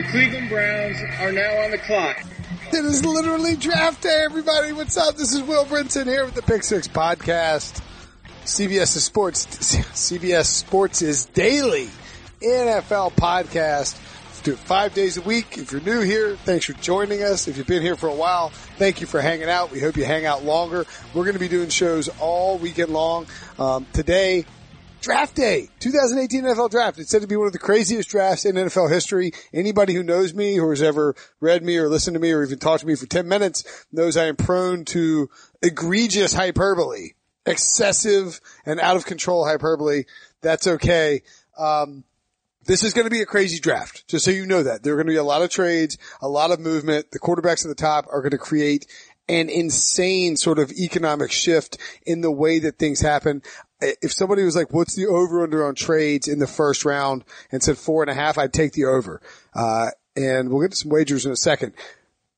The Cleveland Browns are now on the clock. It is literally draft day, everybody. What's up? This is Will Brinson here with the Pick Six Podcast. CBS Sports, CBS Sports is daily NFL podcast. Do it five days a week. If you're new here, thanks for joining us. If you've been here for a while, thank you for hanging out. We hope you hang out longer. We're going to be doing shows all weekend long. Um, today, Draft day, 2018 NFL draft. It's said to be one of the craziest drafts in NFL history. Anybody who knows me or has ever read me or listened to me or even talked to me for 10 minutes knows I am prone to egregious hyperbole, excessive and out of control hyperbole. That's okay. Um, this is going to be a crazy draft, just so you know that. There are going to be a lot of trades, a lot of movement. The quarterbacks at the top are going to create an insane sort of economic shift in the way that things happen. If somebody was like, what's the over under on trades in the first round and said four and a half, I'd take the over. Uh, and we'll get to some wagers in a second.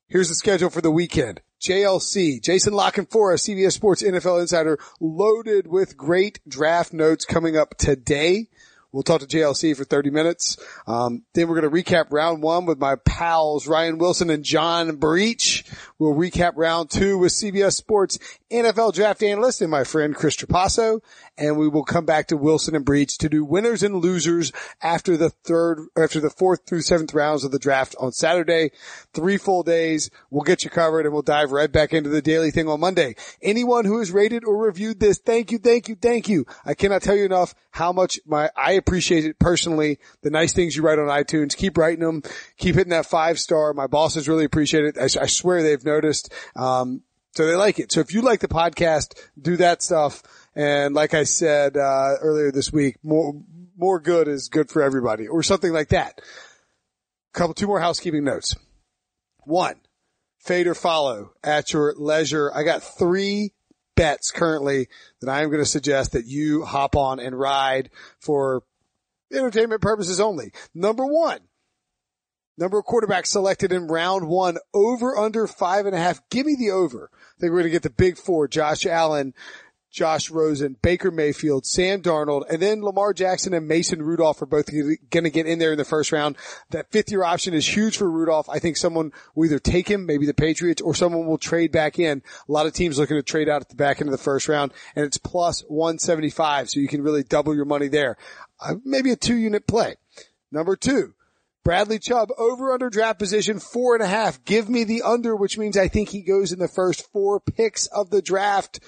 Here's the schedule for the weekend. JLC, Jason La Canfora, CBS Sports NFL Insider, loaded with great draft notes coming up today. We'll talk to JLC for 30 minutes. Um, then we're going to recap round one with my pals Ryan Wilson and John Breech. We'll recap round two with CBS Sports NFL draft analyst and my friend Chris Trapasso. And we will come back to Wilson and Breech to do winners and losers after the third, after the fourth through seventh rounds of the draft on Saturday. Three full days. We'll get you covered and we'll dive right back into the daily thing on Monday. Anyone who has rated or reviewed this, thank you, thank you, thank you. I cannot tell you enough how much my, I appreciate it personally. The nice things you write on iTunes. Keep writing them. Keep hitting that five star. My bosses really appreciate it. I, I swear they've noticed. Um, so they like it. So if you like the podcast, do that stuff. And like I said, uh, earlier this week, more, more good is good for everybody or something like that. Couple, two more housekeeping notes. One, fade or follow at your leisure. I got three bets currently that I am going to suggest that you hop on and ride for entertainment purposes only. Number one, number of quarterbacks selected in round one over under five and a half. Give me the over. I think we're going to get the big four, Josh Allen, Josh Rosen, Baker Mayfield, Sam Darnold, and then Lamar Jackson and Mason Rudolph are both going to get in there in the first round. That fifth year option is huge for Rudolph. I think someone will either take him, maybe the Patriots, or someone will trade back in. A lot of teams looking to trade out at the back end of the first round, and it's plus 175, so you can really double your money there. Uh, maybe a two unit play. Number two, Bradley Chubb over under draft position four and a half. Give me the under, which means I think he goes in the first four picks of the draft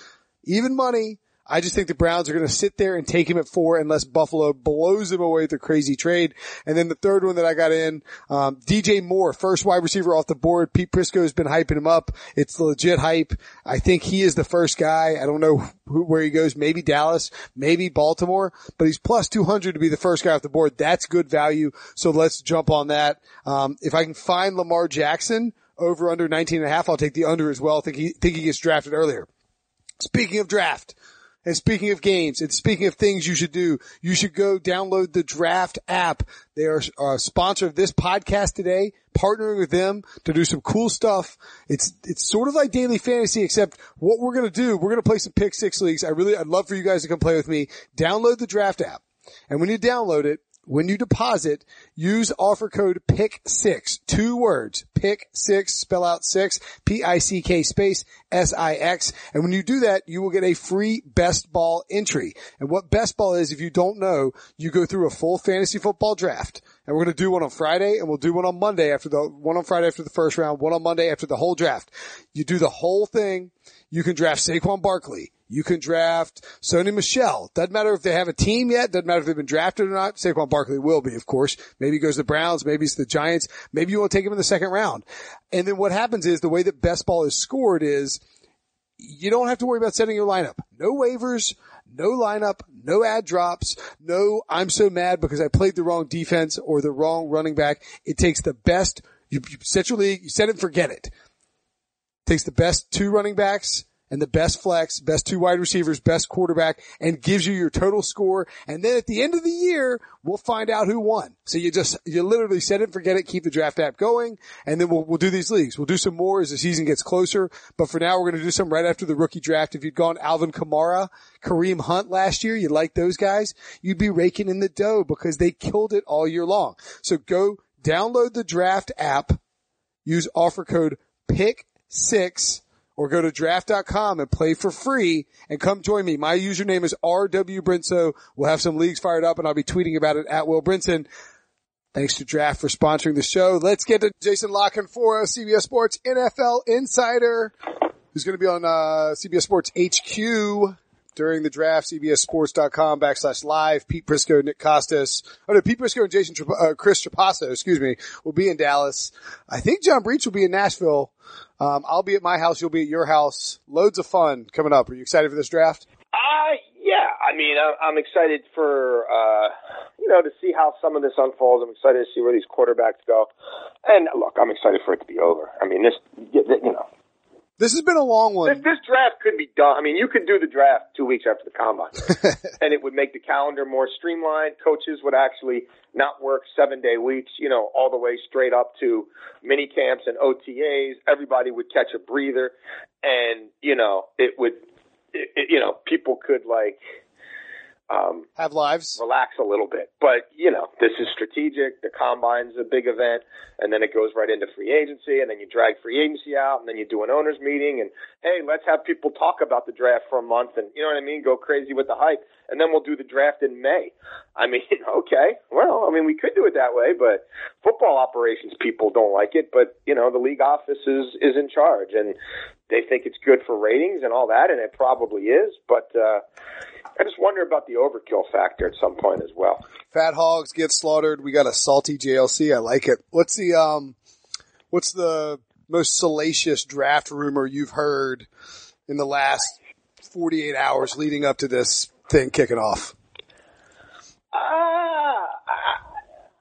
even money. I just think the Browns are going to sit there and take him at four unless Buffalo blows him away with a crazy trade. And then the third one that I got in, um, DJ Moore, first wide receiver off the board. Pete Prisco has been hyping him up. It's legit hype. I think he is the first guy. I don't know who, where he goes. Maybe Dallas, maybe Baltimore, but he's plus 200 to be the first guy off the board. That's good value. So let's jump on that. Um, if I can find Lamar Jackson over under 19 and a half, I'll take the under as well. I think he, think he gets drafted earlier. Speaking of draft, and speaking of games, and speaking of things you should do, you should go download the Draft app. They are a sponsor of this podcast today, partnering with them to do some cool stuff. It's it's sort of like daily fantasy, except what we're gonna do, we're gonna play some pick six leagues. I really, I'd love for you guys to come play with me. Download the Draft app, and when you download it, when you deposit, use offer code PICK6, two words, PICK6, spell out six, P-I-C-K space, S-I-X. And when you do that, you will get a free best ball entry. And what best ball is, if you don't know, you go through a full fantasy football draft. And we're going to do one on Friday and we'll do one on Monday after the, one on Friday after the first round, one on Monday after the whole draft. You do the whole thing. You can draft Saquon Barkley. You can draft Sony Michel. Doesn't matter if they have a team yet. Doesn't matter if they've been drafted or not. Saquon Barkley will be, of course. Maybe he goes to the Browns. Maybe it's the Giants. Maybe you want to take him in the second round. And then what happens is the way that best ball is scored is you don't have to worry about setting your lineup. No waivers, no lineup, no ad drops, no I'm so mad because I played the wrong defense or the wrong running back. It takes the best, you, you set your league, you set it and forget it. Takes the best two running backs and the best flex, best two wide receivers, best quarterback, and gives you your total score. And then at the end of the year, we'll find out who won. So you just, you literally set it, forget it, keep the draft app going, and then we'll, we'll do these leagues. We'll do some more as the season gets closer. But for now, we're going to do some right after the rookie draft. If you'd gone Alvin Kamara, Kareem Hunt last year, you like those guys, you'd be raking in the dough because they killed it all year long. So go Download the draft app, use offer code PICK6 or go to draft.com and play for free and come join me. My username is RW Brinso. We'll have some leagues fired up and I'll be tweeting about it at Will Brinson. Thanks to Draft for sponsoring the show. Let's get to Jason La Canfora, CBS Sports NFL Insider, who's going to be on uh, CBS Sports HQ during the draft. CBSSports.com backslash live. Pete Prisco, Nick Kostos. Oh no, Pete Prisco and Jason uh, Chris Trapasso, excuse me, will be in Dallas. I think John Breech will be in Nashville. Um, I'll be at my house. You'll be at your house. Loads of fun coming up. Are you excited for this draft? Uh, yeah. I mean, I'm excited for, uh, you know, to see how some of this unfolds. I'm excited to see where these quarterbacks go. And look, I'm excited for it to be over. I mean, this, you know, this has been a long one. This, this, draft could be done. I mean, you could do the draft two weeks after the combine, and it would make the calendar more streamlined. Coaches would actually not work seven day weeks, you know, all the way straight up to mini camps and OTAs. Everybody would catch a breather, and you know, it would, it, it, you know, people could like um, have lives, relax a little bit. But you know, this is strategic. The combine's a big event, and then it goes right into free agency, and then you drag free agency out, and then you do an owners meeting, and hey, let's have people talk about the draft for a month, and you know what I mean, go crazy with the hype, and then we'll do the draft in May. I mean, okay, well, I mean, we could do it that way, but football operations people don't like it. But you know, the league office is is in charge, and they think it's good for ratings and all that, and it probably is, but. uh I just wonder about the overkill factor at some point as well. Fat hogs get slaughtered. We got a salty JLC. I like it. What's the um, what's the most salacious draft rumor you've heard in the last 48 hours leading up to this thing kicking off? Uh,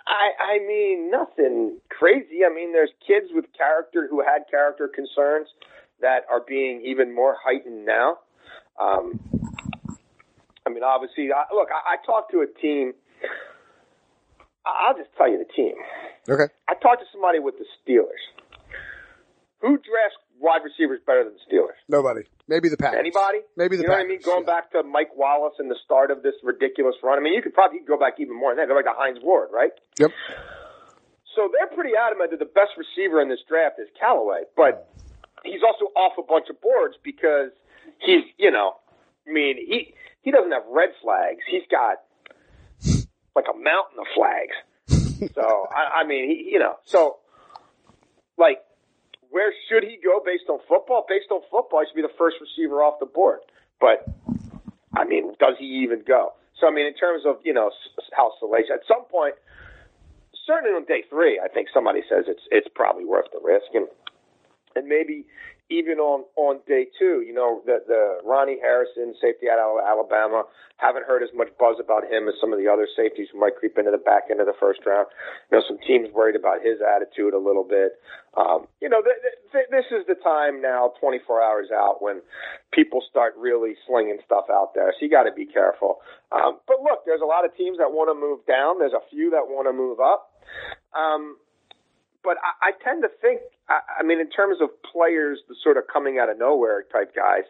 I, I mean, nothing crazy. I mean, there's kids with character who had character concerns that are being even more heightened now. Um, I mean, obviously, I, look, I, I talked to a team. I'll just tell you the team. Okay. I talked to somebody with the Steelers. Who drafts wide receivers better than the Steelers? Nobody. Maybe the Packers. Anybody? Maybe the you know Packers, what I mean? Going yeah. back to Mike Wallace and the start of this ridiculous run. I mean, you could probably go back even more than that. Go back to Hines Ward, right? Yep. So they're pretty adamant that the best receiver in this draft is Callaway, but he's also off a bunch of boards because he's, you know, I mean, he he doesn't have red flags. He's got like a mountain of flags. so I, I mean, he, you know, so like, where should he go based on football? Based on football, he should be the first receiver off the board. But I mean, does he even go? So I mean, in terms of you know how salacious, at some point, certainly on day three, I think somebody says it's it's probably worth the risk, and and maybe even on on day two, you know, the the Ronnie Harrison safety out of Alabama, haven't heard as much buzz about him as some of the other safeties who might creep into the back end of the first round. You know, some teams worried about his attitude a little bit. Um, you know, th- th- this is the time now, 24 hours out, when people start really slinging stuff out there. So you got to be careful. Um, but look, there's a lot of teams that want to move down. There's a few that want to move up. Um, but I, I tend to think, I, I mean, in terms of players, the sort of coming out of nowhere type guys,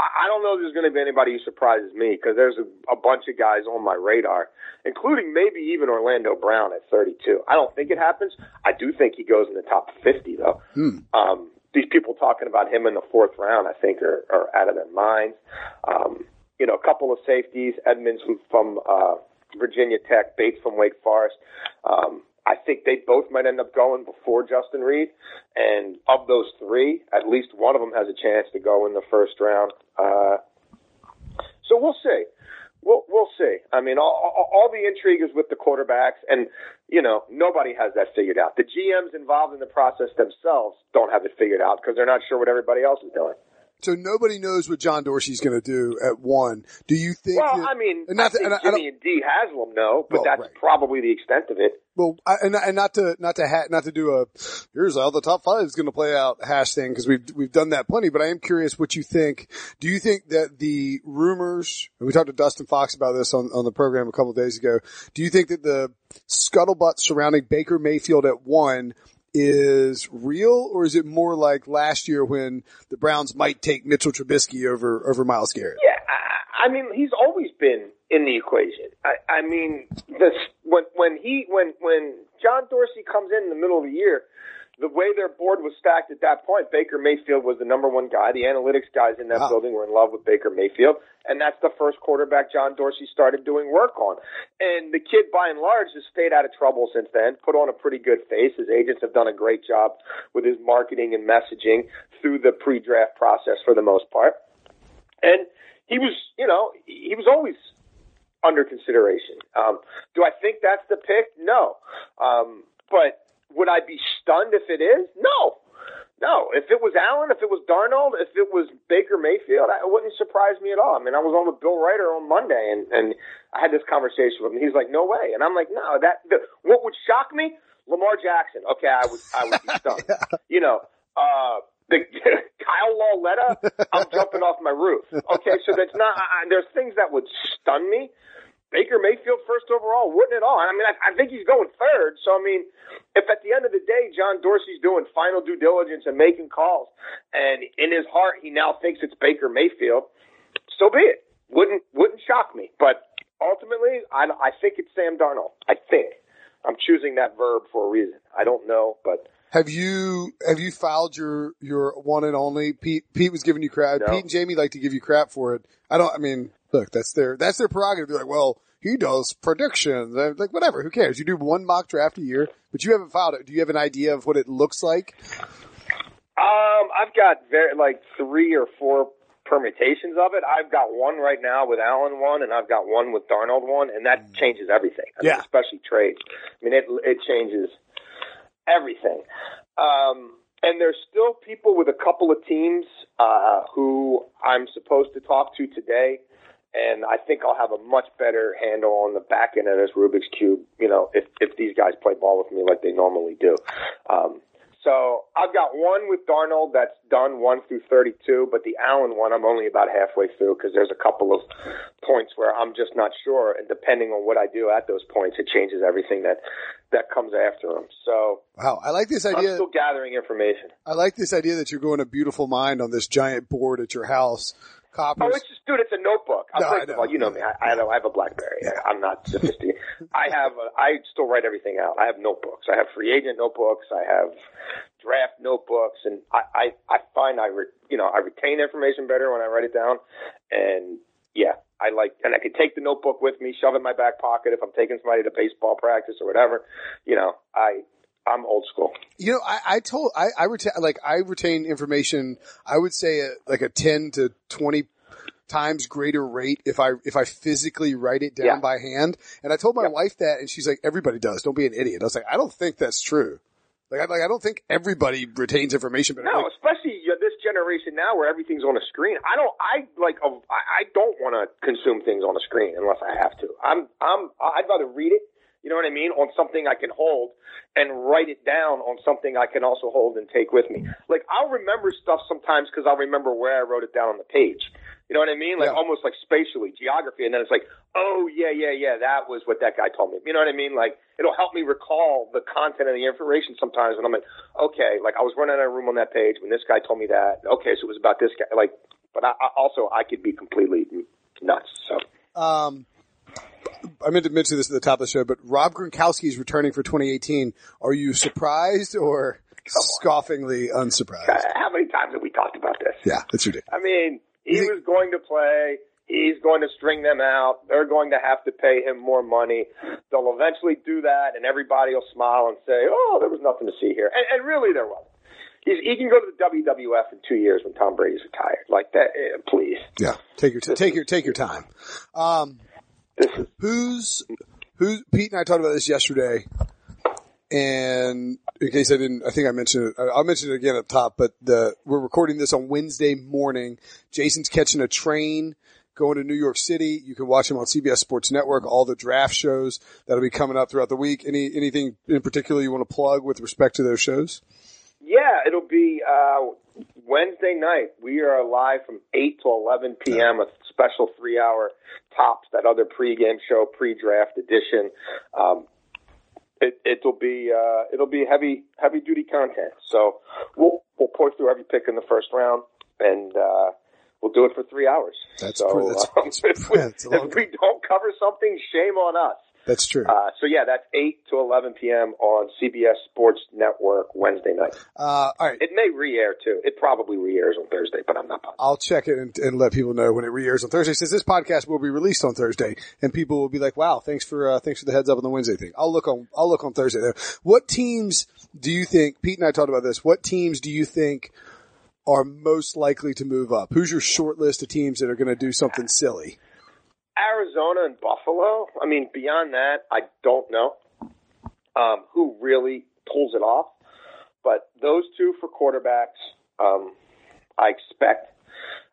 I, don't know if there's going to be anybody who surprises me because there's a, a bunch of guys on my radar, including maybe even Orlando Brown at 32. I don't think it happens. I do think he goes in the top 50 though. Hmm. Um, these people talking about him in the fourth round, I think, are, are out of their minds. Um, you know, a couple of safeties, Edmunds from, from uh, Virginia Tech, Bates from Wake Forest. Um, I think they both might end up going before Justin Reid. And of those three, at least one of them has a chance to go in the first round. Uh, so we'll see. We'll we'll see. I mean, all, all, all the intrigue is with the quarterbacks, and you know nobody has that figured out. The GMs involved in the process themselves don't have it figured out because they're not sure what everybody else is doing. So nobody knows what John Dorsey's going to do at one. Do you think? Well, that, I mean, and I not to- think and I- I Jimmy and Dee Haslam know, but Well, that's right. probably the extent of it. Well, I, and, and not to not to ha- not to do a here's how the top five is going to play out hash thing because we've we've done that plenty. But I am curious what you think. Do you think that the rumors? And we talked to Dustin Fox about this on on the program a couple of days ago. Do you think that the scuttlebutt surrounding Baker Mayfield at one is real, or is it more like last year when the Browns might take Mitchell Trubisky over over Myles Garrett? Yeah, I, I mean, he's always been in the equation. I, I mean, the when when he when when John Dorsey comes in in the middle of the year, the way their board was stacked at that point, Baker Mayfield was the number one guy. The analytics guys in that Wow. building were in love with Baker Mayfield, and that's the first quarterback John Dorsey started doing work on. And the kid, by and large, has stayed out of trouble since then. Put on a pretty good face. His agents have done a great job with his marketing and messaging through the pre-draft process for the most part. And he was, you know, he was always under consideration. Um, do I think that's the pick? No. Um, but would I be stunned if it is? No. No. If it was Allen, if it was Darnold, if it was Baker Mayfield, it wouldn't surprise me at all. I mean, I was on with Bill Reiter on Monday, and and I had this conversation with him. He's like, "No way," and I'm like, "No." That the, what would shock me? Lamar Jackson. Okay, I would I would be stunned. You know. Uh, the Kyle Lauletta, I'm jumping off my roof. Okay, so that's not. I- there's things that would stun me. Baker Mayfield first overall wouldn't at all. I mean, I, I think he's going third. So I mean, if at the end of the day John Dorsey's doing final due diligence and making calls, and in his heart he now thinks it's Baker Mayfield, so be it. Wouldn't wouldn't shock me. But ultimately, I I think it's Sam Darnold. I think I'm choosing that verb for a reason. I don't know, but Have you have you filed your your one and only? Pete Pete was giving you crap. No. Pete and Jamie like to give you crap for it. I don't. I mean, look, that's their that's their prerogative. They're like, well, he does predictions. I'm like, whatever. Who cares? You do one mock draft a year, but you haven't filed it. Do you have an idea of what it looks like? Um, I've got very like three or four permutations of it. I've got one right now with Allen one, and I've got one with Darnold one, and that changes everything. I mean, Yeah. especially trades. I mean, it it changes everything. Um, and there's still people with a couple of teams uh, who I'm supposed to talk to today. And I think I'll have a much better handle on the back end of this Rubik's Cube, you know, if, if these guys play ball with me like they normally do. Um, so I've got one with Darnold that's done one through 32, but the Allen one I'm only about halfway through because there's a couple of points where I'm just not sure, and depending on what I do at those points, it changes everything that that comes after them. So Wow, I like this idea. I'm still gathering information. I like this idea that you're going a beautiful mind on this giant board at your house. Copies. Oh, it's just, dude, it's a notebook. No, I First know. of all, you know me. I, I, I have a BlackBerry. I'm not sophisticated. I have. A, I still write everything out. I have notebooks. I have free agent notebooks. I have draft notebooks, and I, I, I find I, re, you know, I retain information better when I write it down. And yeah, I like, and I can take the notebook with me, shove it in my back pocket if I'm taking somebody to baseball practice or whatever. You know, I, I'm old school. You know, I, I told I, I retain like I retain information. I would say a, like a ten to twenty times greater rate if I if I physically write it down Yeah. by hand. And I told my Yeah. wife that, and she's like, "Everybody does. Don't be an idiot." I was like, "I don't think that's true." Like, I, like I don't think everybody retains information. But No, like, especially uh, this generation now where everything's on a screen. I don't. I like. uh, I I don't want to consume things on a screen unless I have to. I'm. I'm. I'd rather read it. You know what I mean? On something I can hold and write it down on something I can also hold and take with me. Like I'll remember stuff sometimes because I'll remember where I wrote it down on the page. You know what I mean? Like Yeah. almost like spatially, geography, and then it's like, oh yeah, yeah, yeah, that was what that guy told me. You know what I mean? Like it'll help me recall the content and the information sometimes, and I'm like, okay, like I was running out of room on that page when this guy told me that. Okay, so it was about this guy. Like, but I, I also I could be completely nuts. So um, I meant to mention this at the top of the show, but Rob Gronkowski is returning for 2018. Are you surprised or scoffingly unsurprised? uh, how many times have we talked about this? Yeah, that's ridiculous. I mean, he think- was going to play. He's going to string them out. They're going to have to pay him more money. They'll eventually do that, and everybody will smile and say, "Oh, there was nothing to see here." And, and really, there wasn't. He's, he can go to the WWF in two years when Tom Brady's retired. Like that, eh, please. Yeah, take your take your take your time. Um, This is who's who's Pete and I talked about this yesterday, and in case I didn't, I think I mentioned it. I'll mention it again at the top. But the we're recording this on Wednesday morning. Jason's catching a train going to New York City. You can watch him on CBS Sports Network. All the draft shows that'll be coming up throughout the week. Any anything in particular you want to plug with respect to those shows? Yeah, it'll be uh, Wednesday night. We are live from 8 to 11 p.m. A special three-hour tops, that other pregame show, pre-draft edition. Um, it, it'll be uh, it'll be heavy heavy duty content. So we'll we'll pour through every pick in the first round, and uh, we'll do it for three hours. That's so pretty- that's- um, if, we, that's if we don't cover something, shame on us. That's true. Uh, so yeah, that's 8 to 11 p.m. on CBS Sports Network Wednesday night. Uh, all right. It may re-air too. It probably re-airs on Thursday, but I'm not positive. I'll check it and, and let people know when it re-airs on Thursday. Since this podcast will be released on Thursday, and people will be like, "Wow, thanks for uh, thanks for the heads up on the Wednesday thing." I'll look on I'll look on Thursday. There. What teams do you think? Pete and I talked about this. What teams do you think are most likely to move up? Who's your short list of teams that are going to do something silly? Arizona and Buffalo. I mean, beyond that, I don't know um, who really pulls it off. But those two for quarterbacks, um, I expect.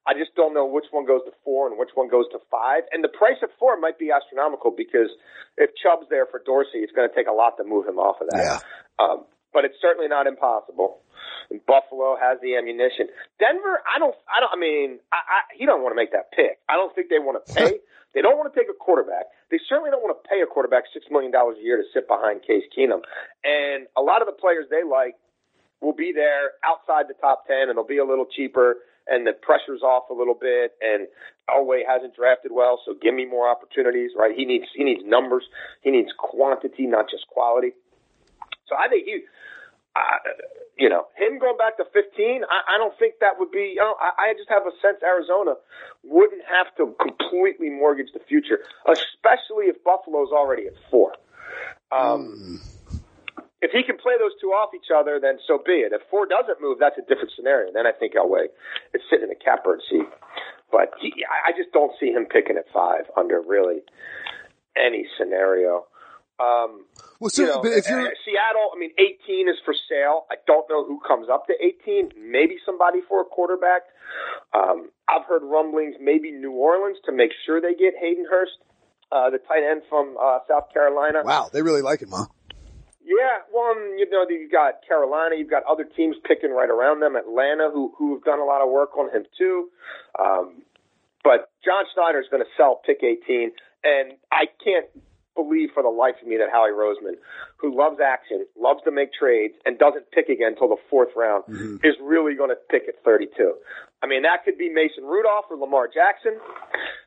I just don't know which one goes to four and which one goes to five. And the price at four might be astronomical because if Chubb's there for Dorsey, it's going to take a lot to move him off of that. Yeah. Um, but it's certainly not impossible. And Buffalo has the ammunition. Denver, I don't, I don't. I mean, I, I, he don't want to make that pick. I don't think they want to pay. they don't want to take a quarterback. They certainly don't want to pay a quarterback six million dollars a year to sit behind Case Keenum. And a lot of the players they like will be there outside the top ten, and they'll be a little cheaper. And the pressure's off a little bit. And Elway hasn't drafted well, so give me more opportunities. Right? He needs he needs numbers. He needs quantity, not just quality. So I think he uh, you know, him going back to 15, I, I don't think that would be. You know, I, I just have a sense Arizona wouldn't have to completely mortgage the future, especially if Buffalo's already at four. Um, Mm. If he can play those two off each other, then so be it. If four doesn't move, that's a different scenario. Then I think Elway is sitting in the catbird seat. But he, I I just don't see him picking at five under really any scenario. Um, Well, so you know, but if you're Seattle, I mean, 18 is for sale. I don't know who comes up to 18. Maybe somebody for a quarterback. Um, I've heard rumblings, maybe New Orleans to make sure they get Hayden Hurst, uh, the tight end from uh, South Carolina. wow, they really like him, huh? Yeah, well, um, you know, you've got Carolina, you've got other teams picking right around them. Atlanta, who who have done a lot of work on him too. Um, but John Schneider is going to sell pick 18, and I can't believe for the life of me that Howie Roseman, who loves action, loves to make trades, and doesn't pick again until the fourth round, is really going to pick at 32. I mean, that could be Mason Rudolph or Lamar Jackson.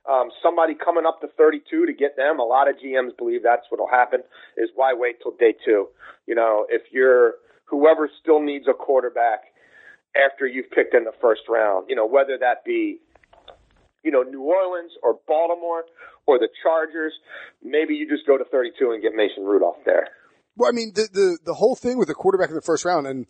Um, somebody coming up to 32 to get them. A lot of GMs believe that's what will happen. Is why wait till day two? You know, if you're whoever still needs a quarterback after you've picked in the first round, you know, whether that be you know, New Orleans or Baltimore or the Chargers, maybe you just go to 32 and get Mason Rudolph there. Well, I mean, the, the, the whole thing with the quarterback in the first round, and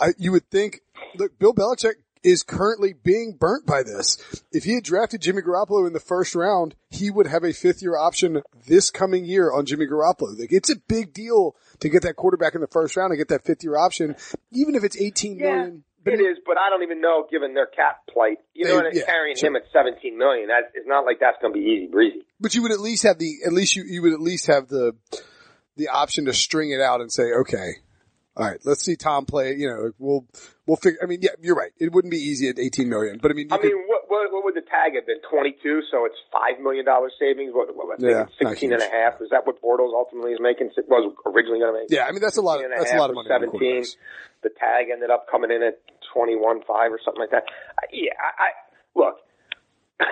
I, you would think, look, Bill Belichick is currently being burnt by this. If he had drafted Jimmy Garoppolo in the first round, he would have a fifth year option this coming year on Jimmy Garoppolo. Like, it's a big deal to get that quarterback in the first round and get that fifth year option, even if it's eighteen million. It is, but I don't even know, given their cap plight, you know, They- and yeah, carrying sure. him at 17 million, that it's not like that's going to be easy breezy. But you would at least have the, at least you, you would at least have the, the option to string it out and say, okay, all right, let's see Tom play. You know, we'll, we'll figure, I mean, yeah, you're right. It wouldn't be easy at 18 million, but I mean, I could, mean, what, what what would the tag have been? 22, so it's five million dollar savings. What, what I think Yeah, 16 and a half. Is that what Bortles ultimately is making? Was originally going to make? yeah, I mean, that's a lot of, 16 that's a lot of money. 17. quarterbacks. The tag ended up coming in at 21 five or something like that. I, yeah, I, I look.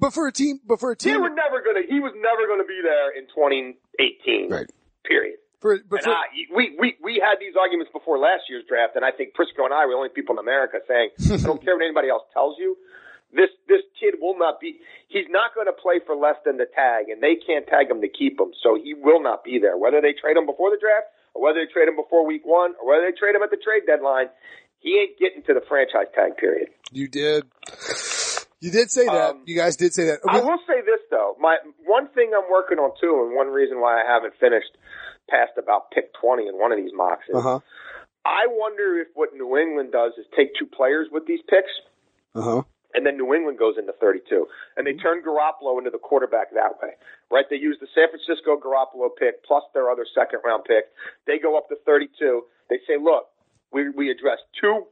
But for a team, but for a He team, was never gonna. He was never gonna be there in 2018. Right. Period. for, for, I, we, we, we had these arguments before last year's draft, and I think Prisco and I were the only people in America saying, I don't care what anybody else tells you. This, this kid will not be, he's not going to play for less than the tag, and they can't tag him to keep him, so he will not be there. Whether they trade him before the draft, or whether they trade him before week one, or whether they trade him at the trade deadline, he ain't getting to the franchise tag period. you did, you did say that. Um, you guys did say that. I will say this though, my one thing I'm working on too, and one reason why I haven't finished past about pick 20 in one of these mocks is Uh huh. I wonder if what New England does is take two players with these picks, Uh huh. and then New England goes into 32, and they turn Garoppolo into the quarterback that way, right? They use the San Francisco Garoppolo pick plus their other second round pick. They go up to 32. They say, look, we we address two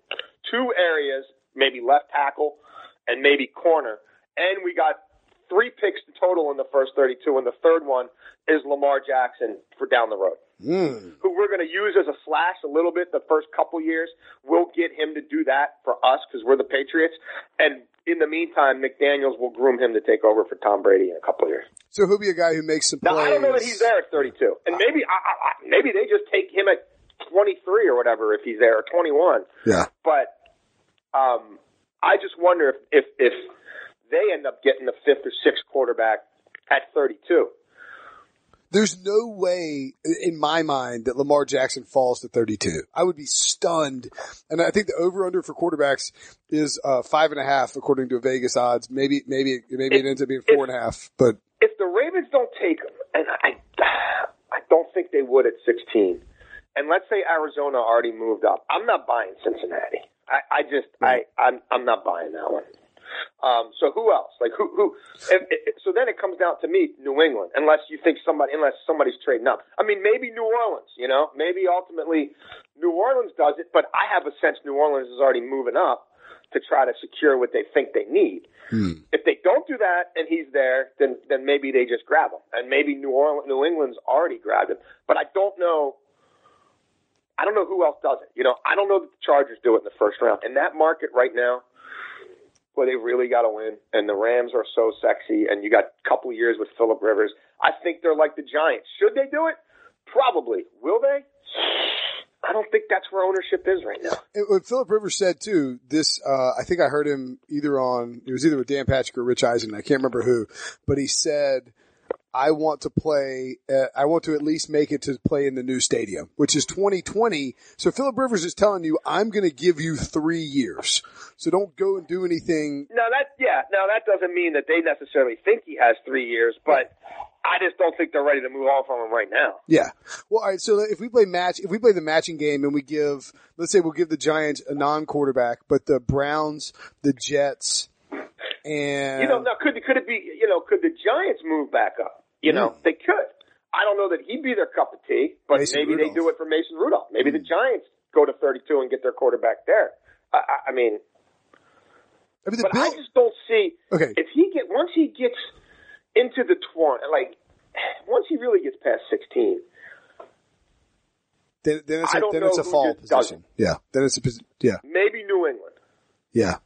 two areas, maybe left tackle and maybe corner, and we got three picks in total in the first 32, and the third one is Lamar Jackson for down the road Mm. who we're going to use as a slash a little bit the first couple years. We'll get him to do that for us because we're the Patriots. And in the meantime, McDaniels will groom him to take over for Tom Brady in a couple years. So he'll be a guy who makes some Now plays. I don't know that he's there at 32, and maybe I, I- maybe they just take him at 23 or whatever if he's there or 21. Yeah. But um, I just wonder if, if if they end up getting the fifth or sixth quarterback at 32. There's no way in my mind that Lamar Jackson falls to 32. I would be stunned. And I think the over under for quarterbacks is uh, five and a half according to Vegas odds. Maybe, maybe, maybe it ends up being four and a half, but If the Ravens don't take him, and I I don't think they would at 16, and let's say Arizona already moved up, I'm not buying Cincinnati. I, I just I I'm I'm not buying that one. Um, so who else? Like who? Who? If, if, so then it comes down to me, New England. Unless you think somebody, unless somebody's trading up. I mean, maybe New Orleans. You know, maybe ultimately New Orleans does it. But I have a sense New Orleans is already moving up to try to secure what they think they need. If they don't do that and he's there, then then maybe they just grab him, and maybe New Orleans, New England's already grabbed him. But I don't know. I don't know who else does it. You know, I don't know that the Chargers do it in the first round. In that market right now, where they really got to win, and the Rams are so sexy, and you got a couple years with Philip Rivers. I think they're like the Giants. Should they do it? Probably. Will they? I don't think that's where ownership is right now. And what Philip Rivers said too, this, uh, I think I heard him either on, it was either with Dan Patrick or Rich Eisen. I can't remember who, but he said, I want to play, uh, I want to at least make it to play in the new stadium, which is 2020. So Philip Rivers is telling you, I'm going to give you three years. So don't go and do anything. No, that yeah, no, that doesn't mean that they necessarily think he has three years, but I just don't think they're ready to move on from him right now. Yeah. Well, all right. So if we play match, if we play the matching game and we give, let's say we'll give the Giants a non-quarterback, but the Browns, the Jets, and You know, now could could it be? You know, could the Giants move back up? You know, they could. I don't know that he'd be their cup of tea, but Mason maybe Rudolph. they do it for Mason Rudolph. Maybe the hmm. Giants go to 32 and get their quarterback there. I, I, I mean, I mean, but I just don't see Okay. if he get once he gets into the twenty, like once he really gets past 16. Then, then it's a, then it's a fall position. Yeah. Then it's a yeah Maybe New England. yeah.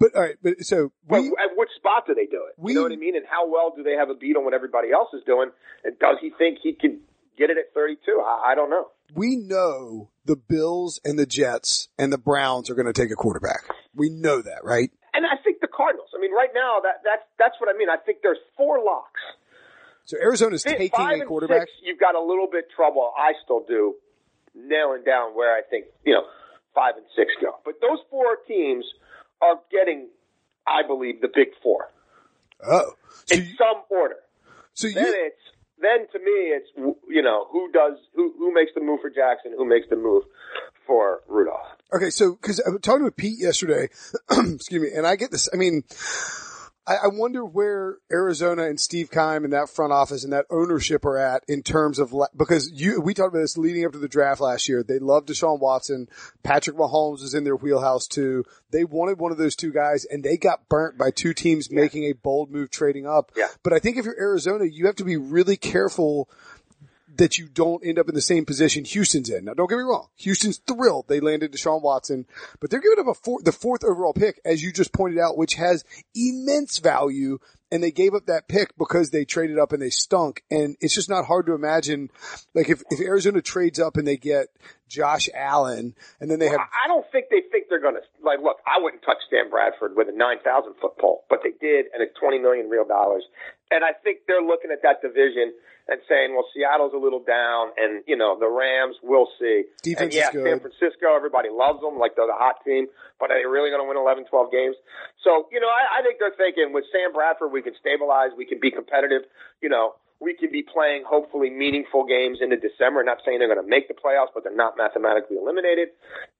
But all right. But so But we at which spot do they do it? we- you know what I mean? And how well do they have a beat on what everybody else is doing? And does he think he can get it at 32? I, I don't know. we know the Bills and the Jets and the Browns are going to take a quarterback. We know that, right? And I think the Cardinals. I mean, right now that that's that's what I mean. I think there's four locks. So Arizona's Fi- taking Five a quarterback. six, you've got a little bit trouble. I still do nailing down where I think you know five and six go. But those four teams are getting, I believe, the big four Oh, so in you, some order. so Then you it's then to me it's you know who does who who makes the move for Jackson, who makes the move for Rudolph. Okay, so because I was talking with Pete yesterday, excuse me, and I get this. I mean, I, I wonder where Arizona and Steve Keim and that front office and that ownership are at in terms of because you we talked about this leading up to the draft last year. They loved Deshaun Watson, Patrick Mahomes was in their wheelhouse too. They wanted one of those two guys, and they got burnt by two teams making a bold move trading up. Yeah. But I think if you're Arizona, you have to be really careful that you don't end up in the same position Houston's in. Now, don't get me wrong. Houston's thrilled they landed Deshaun Watson, but they're giving up a four, the fourth overall pick, as you just pointed out, which has immense value. And they gave up that pick because they traded up and they stunk. And it's just not hard to imagine, like if, if Arizona trades up and they get Josh Allen and then they have, I don't think they think they're going to like. Look, I wouldn't touch Stan Bradford with a nine thousand foot pole, but they did, and it's twenty million real dollars. And I think they're looking at that division and saying, well, Seattle's a little down, and you know the Rams, we'll see. Defense and yeah. San Francisco, everybody loves them, like they're the hot team, but are they really going to win 11, 12 games? So you know, I, I think they're thinking with Sam Bradford, we can stabilize, we can be competitive. You know, we can be playing hopefully meaningful games into December. Not saying they're going to make the playoffs, but they're not mathematically eliminated.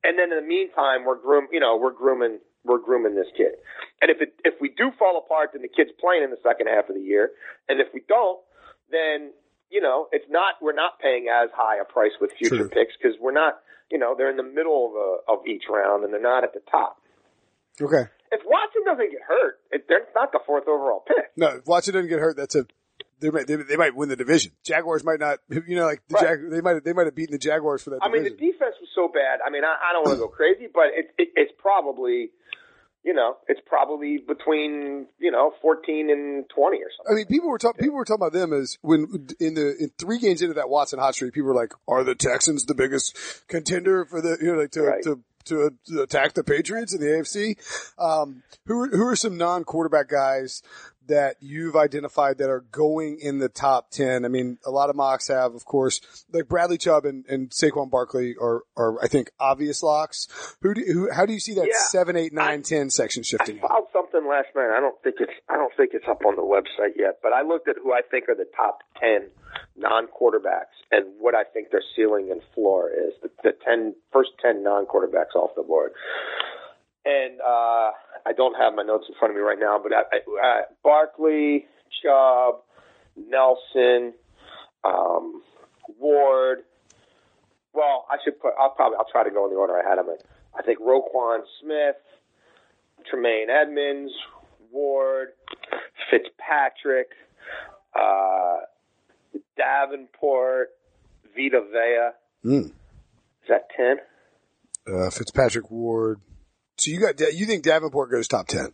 And then in the meantime, we're groom, you know, we're grooming, we're grooming this kid. And if it, if we do fall apart, then the kid's playing in the second half of the year. And if we don't, then you know, it's not we're not paying as high a price with future True. picks because we're not, you know, they're in the middle of a, of each round and they're not at the top. okay. If Watson doesn't get hurt, it, they're not the fourth overall pick. No, if Watson doesn't get hurt, that's a, they might, they, they might win the division. Jaguars might not, you know, like the Right. Jag, they might, they might have beaten the Jaguars for that I mean, the defense was so bad. I mean, I, I don't want to go crazy, but it, it, it's probably, you know, it's probably between you know 14 and 20 or something. I mean, people were talking. People were talking about them as when in the in three games into that Watson hot streak, people were like, "Are the Texans the biggest contender for the you know like to Right. to to, to attack the Patriots in the AFC?" Um, who who are some non quarterback guys that you've identified that are going in the top ten? I mean, a lot of mocks have, of course, like Bradley Chubb and, and Saquon Barkley are are I think obvious locks. Who do who? How do you see that Yeah. seven, eight, nine, I- ten section shifting? I filed something last night. I don't think it's I don't think it's up on the website yet, but I looked at who I think are the top ten non-quarterbacks and what I think their ceiling and floor is. The, the ten first ten non-quarterbacks off the board. And uh, I don't have my notes in front of me right now, but I, I, uh, Barkley, Chubb, Nelson, um, Ward. Well, I should put. I'll probably. I'll try to go in the order I had them in. I think Roquan Smith, Tremaine Edmunds, Ward, Fitzpatrick, uh, Davenport, Vita Vea. Mm. Is that ten? Uh, Fitzpatrick Ward. So you got you think Davenport goes top ten?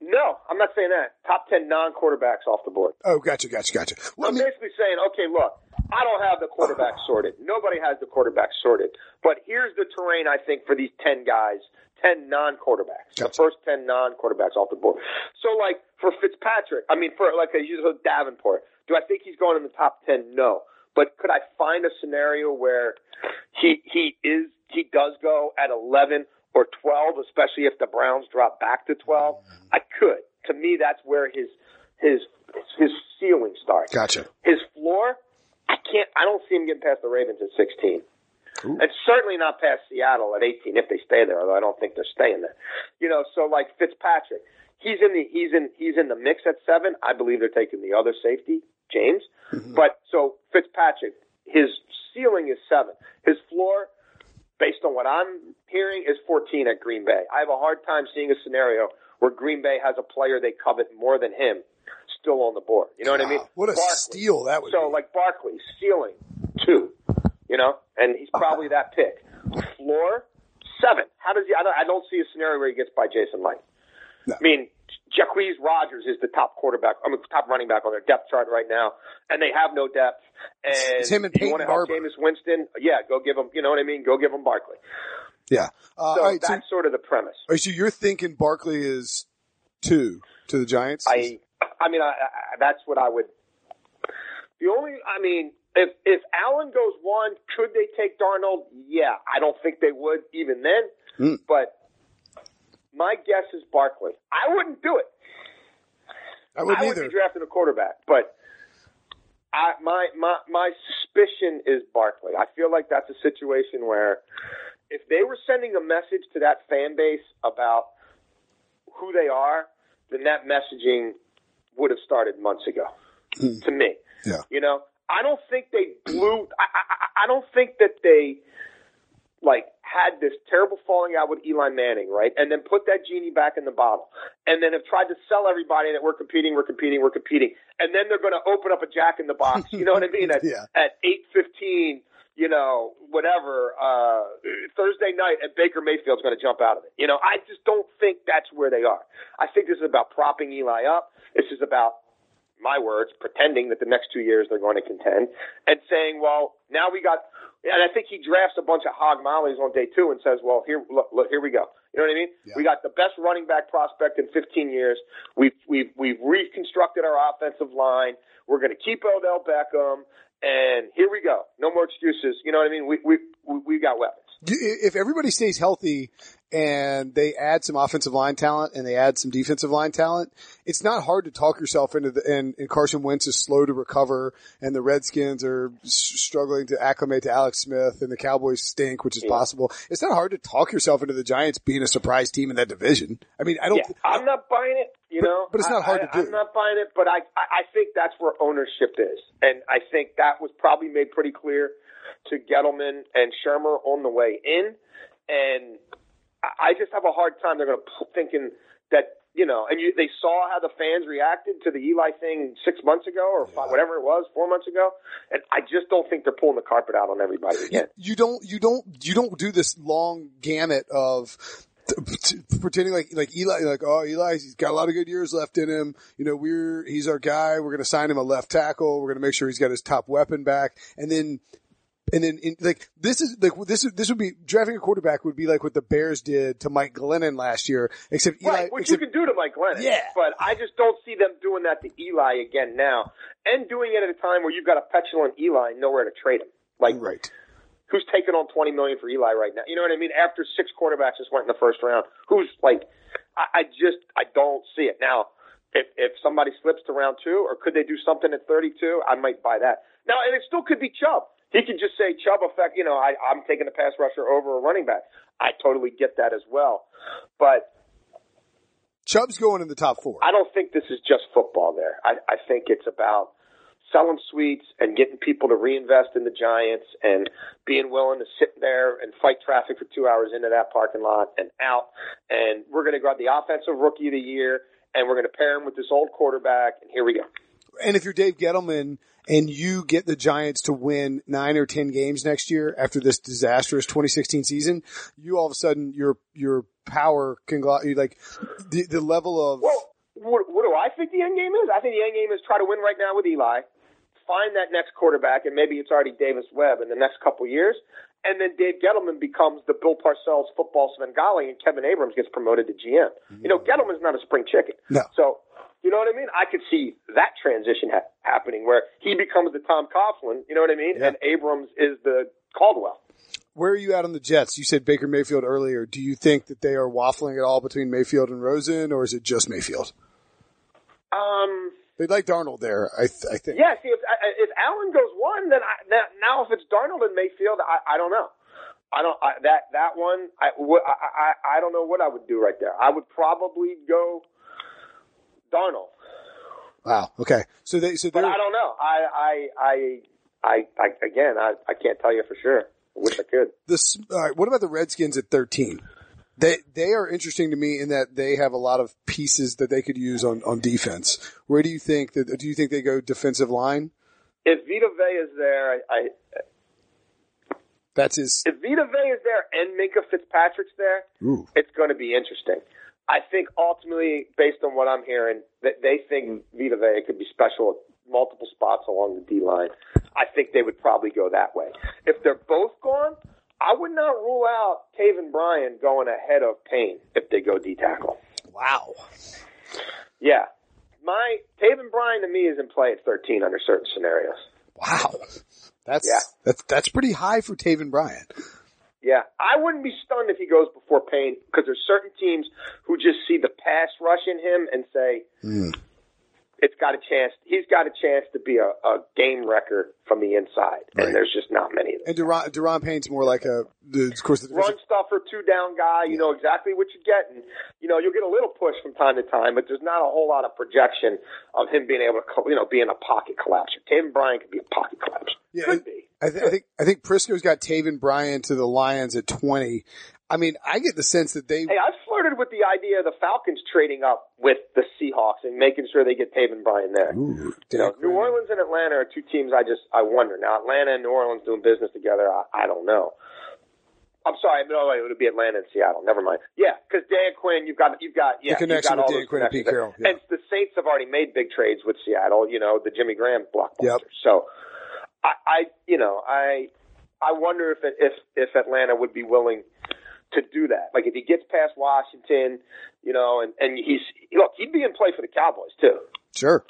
No, I'm not saying that. Top ten non-quarterbacks off the board. Oh, gotcha, gotcha, gotcha. I I'm mean, basically saying, okay, look, I don't have the quarterback sorted. Nobody has the quarterback sorted. But here's the terrain, I think, for these 10 guys, 10 non-quarterbacks, the first 10 non-quarterbacks off the board. So, like, for Fitzpatrick, I mean, for, like, I use Davenport, do I think he's going in the top 10? No. But could I find a scenario where he, he is, he does go at 11 or 12, especially if the Browns drop back to 12? I could. To me, that's where his, his, his ceiling starts. gotcha. His floor, I can't. I don't see him getting past the Ravens at 16, Ooh. and certainly not past Seattle at 18 if they stay there. Although I don't think they're staying there. You know, so like Fitzpatrick, he's in the he's in he's in the mix at seven. I believe they're taking the other safety, James. Mm-hmm. But so Fitzpatrick, his ceiling is seven. His floor, based on what I'm hearing, is 14 at Green Bay. I have a hard time seeing a scenario where Green Bay has a player they covet more than him still on the board. You know what I mean? What a Barkley. steal that would So be. like Barkley, ceiling two, you know, and he's probably that pick. Floor seven. How does he? I don't, I don't see a scenario where he gets by Jason Licht. No. I mean, Jacquizz Rodgers is the top quarterback. I mean, top running back on their depth chart right now, and they have no depth. And It's him and you Peyton want to help Barber. Jameis Winston? Yeah, go give him. You know what I mean? Go give him Barkley. yeah. Uh, So all right, so, that's sort of the premise. right, so you're thinking Barkley is two to the Giants? I, I mean, I, I, that's what I would. The only, I mean, if if Allen goes one, could they take Darnold? Yeah, I don't think they would even then. Hmm. But my guess is Barkley. I wouldn't do it. I wouldn't I would either. be drafting a quarterback, but I, my my my suspicion is Barkley. I feel like that's a situation where if they were sending a message to that fan base about who they are, then that messaging would have started months ago. Hmm. to me, Yeah. you know, I don't think they blew. I, I I don't think that they like had this terrible falling out with Eli Manning, right? And then put that genie back in the bottle. And then have tried to sell everybody that we're competing, we're competing, we're competing. And then they're going to open up a jack in the box. You know what I mean? At, Yeah. at 815, you know, whatever, uh, Thursday night and Baker Mayfield's going to jump out of it. You know, I just don't think that's where they are. I think this is about propping Eli up. This is about my words, pretending that the next two years they're going to contend, and saying, well, now we got, and I think he drafts a bunch of hog mollies on day two and says, well, here, look, look here we go. You know what I mean? Yeah. We got the best running back prospect in 15 years. We've we've we've reconstructed our offensive line. We're going to keep Odell Beckham, and here we go. No more excuses. You know what I mean? We we we, got weapons. if everybody stays healthy and they add some offensive line talent and they add some defensive line talent, it's not hard to talk yourself into the, and, and Carson Wentz is slow to recover and the Redskins are s- struggling to acclimate to Alex Smith and the Cowboys stink, which is Yeah. possible. It's not hard to talk yourself into the Giants being a surprise team in that division. I mean, I don't, Yeah, I'm not buying it. You But- know, but it's not hard I, to do. I'm not buying it, but I, I I think that's where ownership is, and I think that was probably made pretty clear to Gettleman and Shurmur on the way in, and I just have a hard time. They're going to thinking that you know, and you, they saw how the fans reacted to the Eli thing six months ago or five, whatever it was, four months ago, and I just don't think they're pulling the carpet out on everybody again. you don't, you don't, you don't do this long gamut of pretending like like Eli, like oh Eli, he's got a lot of good years left in him. You know, we're he's our guy. We're going to sign him a left tackle. We're going to make sure he's got his top weapon back, and then. And then, in, like this is like this is this would be drafting a quarterback would be like what the Bears did to Mike Glennon last year, except Eli. Right, which except, you can do to Mike Glennon. Yeah. But I just don't see them doing that to Eli again now. And doing it at a time where you've got a petulant Eli nowhere to trade him. Like, right. who's taking on 20 million for Eli right now? You know what I mean? After six quarterbacks just went in the first round, who's like, I, I just, I don't see it. Now, if, if somebody slips to round two, or could they do something at 32, I might buy that. Now, and it still could be Chubb. He could just say Chubb effect, you know, I, I'm taking a pass rusher over a running back. I totally get that as well. But Chubb's going in the top four. I don't think this is just football there. I, I think it's about selling suites and getting people to reinvest in the Giants and being willing to sit there and fight traffic for two hours into that parking lot and out. And we're going to grab the offensive rookie of the year and we're going to pair him with this old quarterback. And here we go. And if you're Dave Gettleman and you get the Giants to win nine or ten games next year after this disastrous 2016 season, you all of a sudden your your power can go like the the level of Well, what, what do I think the end game is? I think the end game is try to win right now with Eli, find that next quarterback, and maybe it's already Davis Webb in the next couple years. And then Dave Gettleman becomes the Bill Parcells football Svengali, and Kevin Abrams gets promoted to GM. Mm-hmm. You know, Gettleman's not a spring chicken. No. So, you know what I mean? I could see that transition ha- happening where he becomes the Tom Coughlin, you know what I mean? Yeah. And Abrams is the Caldwell. Where are you at on the Jets? You said Baker Mayfield earlier. Do you think that they are waffling at all between Mayfield and Rosen, or is it just Mayfield? Um, They'd like Darnold there, I, th- I think. Yeah, see, if if Allen goes one, then I, now if it's Darnold and Mayfield, I, I don't know. I don't I, that that one. I, what, I I I don't know what I would do right there. I would probably go Darnold, Wow. Okay. So they, so but I don't know. I I I I, I again, I I can't tell you for sure. I wish I could. this, all right, what about the Redskins at 13? They, they are interesting to me in that they have a lot of pieces that they could use on, on defense. Where do you think that, do you think they go defensive line? If Vita Vea is there, I, I That's his, if Vita Vea is there and Minkah Fitzpatrick's there, ooh, it's going to be interesting. I think ultimately, based on what I'm hearing, that they think Vita Vea could be special at multiple spots along the D line. I think they would probably go that way. If they're both gone, I would not rule out Taven Bryan going ahead of Payne if they go D tackle. wow. Yeah. My Taven Bryan to me is in play at 13 under certain scenarios. Wow. That's, Yeah. that's, that's pretty high for Taven Bryan. Yeah, I wouldn't be stunned if he goes before Payne because there's certain teams who just see the pass rush in him and say, Hmm. It's got a chance. He's got a chance to be a, a game wrecker from the inside, Right. and there's just not many of them. And Da'Ron, Da'Ron Payne's more like a, the, of course, the Run stuffer, two down guy. You know exactly what you get, and you know you'll get a little push from time to time, but there's not a whole lot of projection of him being able to, you know, being a pocket collapser. Tim Bryan could be a pocket collapser. Yeah, could be. I, th- I think I think Prisco's got Taven Bryan to the Lions at twenty. I mean, I get the sense that they Hey, I've flirted with the idea of the Falcons trading up with the Seahawks and making sure they get Taven Bryan there. Ooh, You know, New Orleans and Atlanta are two teams I just I wonder. Now Atlanta and New Orleans doing business together, I, I don't know. I'm sorry, no, it would be Atlanta and Seattle. Never mind. Yeah, because Dan Quinn, you've got you've got yeah, The connection you've got with all Dan Quinn and Pete Carroll, yeah. And the Saints have already made big trades with Seattle. You know, the Jimmy Graham blockbuster. Yep. So, I, I you know I I wonder if it, if if Atlanta would be willing to do that. Like if he gets past Washington, you know, and and he's look, he'd be in play for the Cowboys too. sure.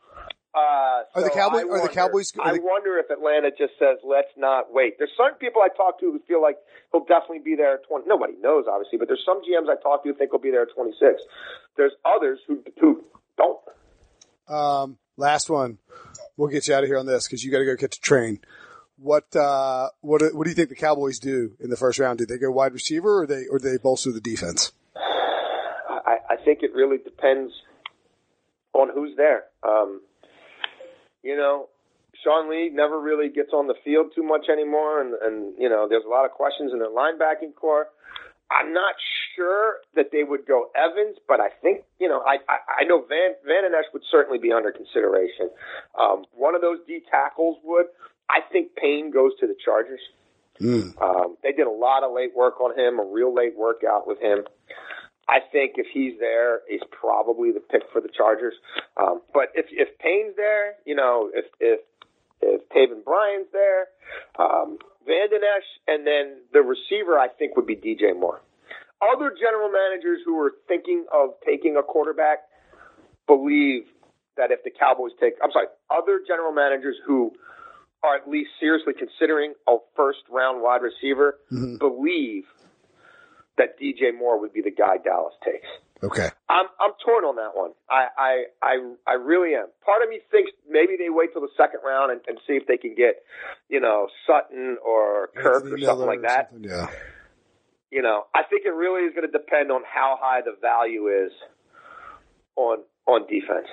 Uh, Are the so Cowboys- I are the Cowboys- are I wonder if Atlanta just says, "Let's not wait." There's certain people I talk to who feel like he'll definitely be there at 20. Nobody knows, obviously, but there's some GMs I talk to who think he'll be there at 26. There's others who who don't. Um, last one. We'll get you out of here on this because you got to go catch a train. What uh, what what do you think the Cowboys do in the first round? Did they go wide receiver or they or do they bolster the defense? I, I think it really depends on who's there. Um, you know, Sean Lee never really gets on the field too much anymore, and, and you know, there's a lot of questions in their linebacking core. I'm not sure that they would go Evans, but I think you know I I, I know Van Van Esch would certainly be under consideration. Um, one of those D tackles would. I think Payne goes to the Chargers. Mm. Um, they did a lot of late work on him, a real late workout with him. I think if he's there, he's probably the pick for the Chargers. Um, but if if Payne's there, you know, if if if Taven Bryan's there, um, Vander Esch, and then the receiver, I think would be DJ Moore. Other general managers who are thinking of taking a quarterback believe that if the Cowboys take, I'm sorry, other general managers who are at least seriously considering a first round wide receiver Mhm. believe that DJ Moore would be the guy Dallas takes. Okay. I'm I'm torn on that one. I I I, I really am. Part of me thinks maybe they wait till the second round and, and see if they can get, you know, Sutton or Kirk Anthony or Miller something like that. something, Yeah. You know, I think it really is going to depend on how high the value is on on defense.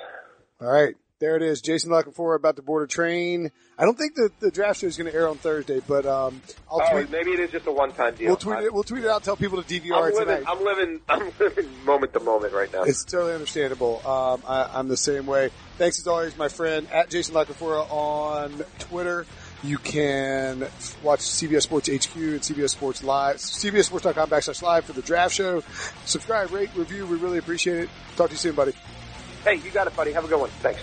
All right. There it is. Jason La Canfora about to board a train. I don't think the, the draft show is going to air on Thursday, but um, I'll Oh, tweet. maybe it is just a one time deal. We'll tweet it. We'll tweet it out. Tell people to DVR I'm it living, tonight. I'm living. I'm living moment to moment right now. It's totally understandable. Um, I, I'm the same way. Thanks as always, my friend at Jason La Canfora on Twitter. You can watch CBS Sports HQ and CBS Sports Live, CBSSports.com backslash live for the draft show. Subscribe, rate, review. We really appreciate it. Talk to you soon, buddy. Hey, you got it, buddy. Have a good one. Thanks.